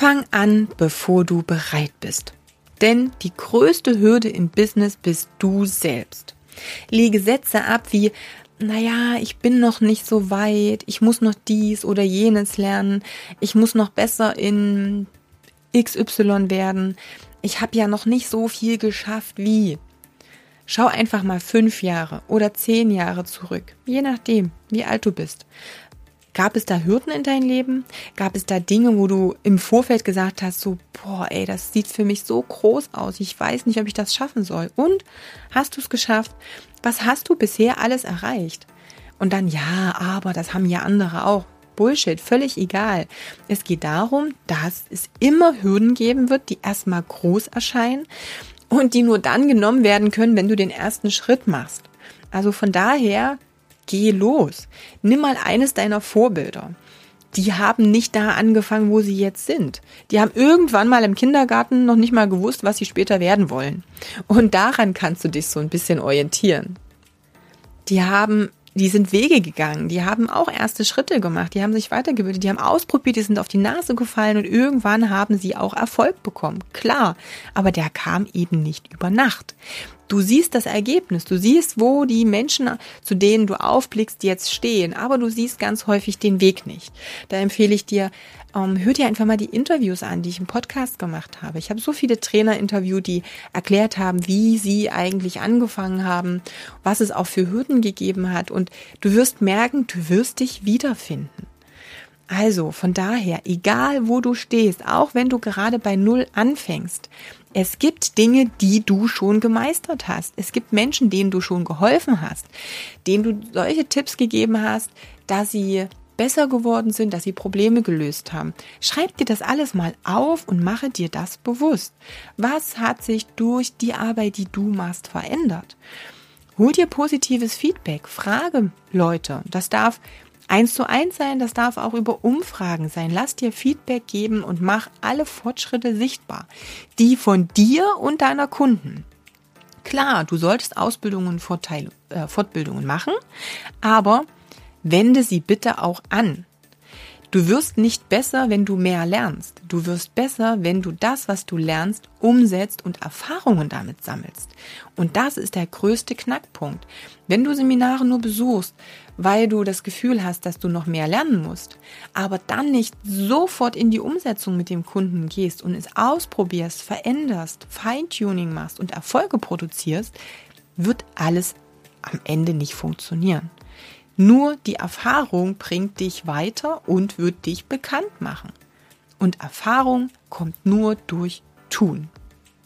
Fang an, bevor du bereit bist. Denn die größte Hürde im Business bist du selbst. Lege Sätze ab wie, naja, ich bin noch nicht so weit, ich muss noch dies oder jenes lernen, ich muss noch besser in XY werden, ich habe ja noch nicht so viel geschafft wie. Schau einfach mal fünf Jahre oder zehn Jahre zurück, je nachdem, wie alt du bist. Gab es da Hürden in deinem Leben? Gab es da Dinge, wo du im Vorfeld gesagt hast, so, boah, ey, das sieht für mich so groß aus, ich weiß nicht, ob ich das schaffen soll. Und hast du es geschafft? Was hast du bisher alles erreicht? Und dann, ja, aber das haben ja andere auch. Bullshit, völlig egal. Es geht darum, dass es immer Hürden geben wird, die erstmal groß erscheinen und die nur dann genommen werden können, wenn du den ersten Schritt machst. Also von daher, geh los. Nimm mal eines deiner Vorbilder. Die haben nicht da angefangen, wo sie jetzt sind. Die haben irgendwann mal im Kindergarten noch nicht mal gewusst, was sie später werden wollen. Und daran kannst du dich so ein bisschen orientieren. Die haben die sind Wege gegangen, die haben auch erste Schritte gemacht, die haben sich weitergebildet, die haben ausprobiert, die sind auf die Nase gefallen und irgendwann haben sie auch Erfolg bekommen. Klar, aber der kam eben nicht über Nacht. Du siehst das Ergebnis, du siehst, wo die Menschen, zu denen du aufblickst, jetzt stehen, aber du siehst ganz häufig den Weg nicht. Da empfehle ich dir, ähm, hör dir einfach mal die Interviews an, die ich im Podcast gemacht habe. Ich habe so viele Trainer interviewt, die erklärt haben, wie sie eigentlich angefangen haben, was es auch für Hürden gegeben hat und du wirst merken, du wirst dich wiederfinden. Also von daher, egal wo du stehst, auch wenn du gerade bei Null anfängst, es gibt Dinge, die du schon gemeistert hast. Es gibt Menschen, denen du schon geholfen hast, denen du solche Tipps gegeben hast, dass sie besser geworden sind, dass sie Probleme gelöst haben. Schreib dir das alles mal auf und mache dir das bewusst. Was hat sich durch die Arbeit, die du machst, verändert? Hol dir positives Feedback, frage Leute. Das darf eins zu eins sein, das darf auch über Umfragen sein. Lass dir Feedback geben und mach alle Fortschritte sichtbar. Die von dir und deiner Kunden. Klar, du solltest Ausbildungen und äh, Fortbildungen machen, aber wende sie bitte auch an. Du wirst nicht besser, wenn du mehr lernst. Du wirst besser, wenn du das, was du lernst, umsetzt und Erfahrungen damit sammelst. Und das ist der größte Knackpunkt. Wenn du Seminare nur besuchst, weil du das Gefühl hast, dass du noch mehr lernen musst, aber dann nicht sofort in die Umsetzung mit dem Kunden gehst und es ausprobierst, veränderst, Feintuning machst und Erfolge produzierst, wird alles am Ende nicht funktionieren. Nur die Erfahrung bringt dich weiter und wird dich bekannt machen. Und Erfahrung kommt nur durch Tun.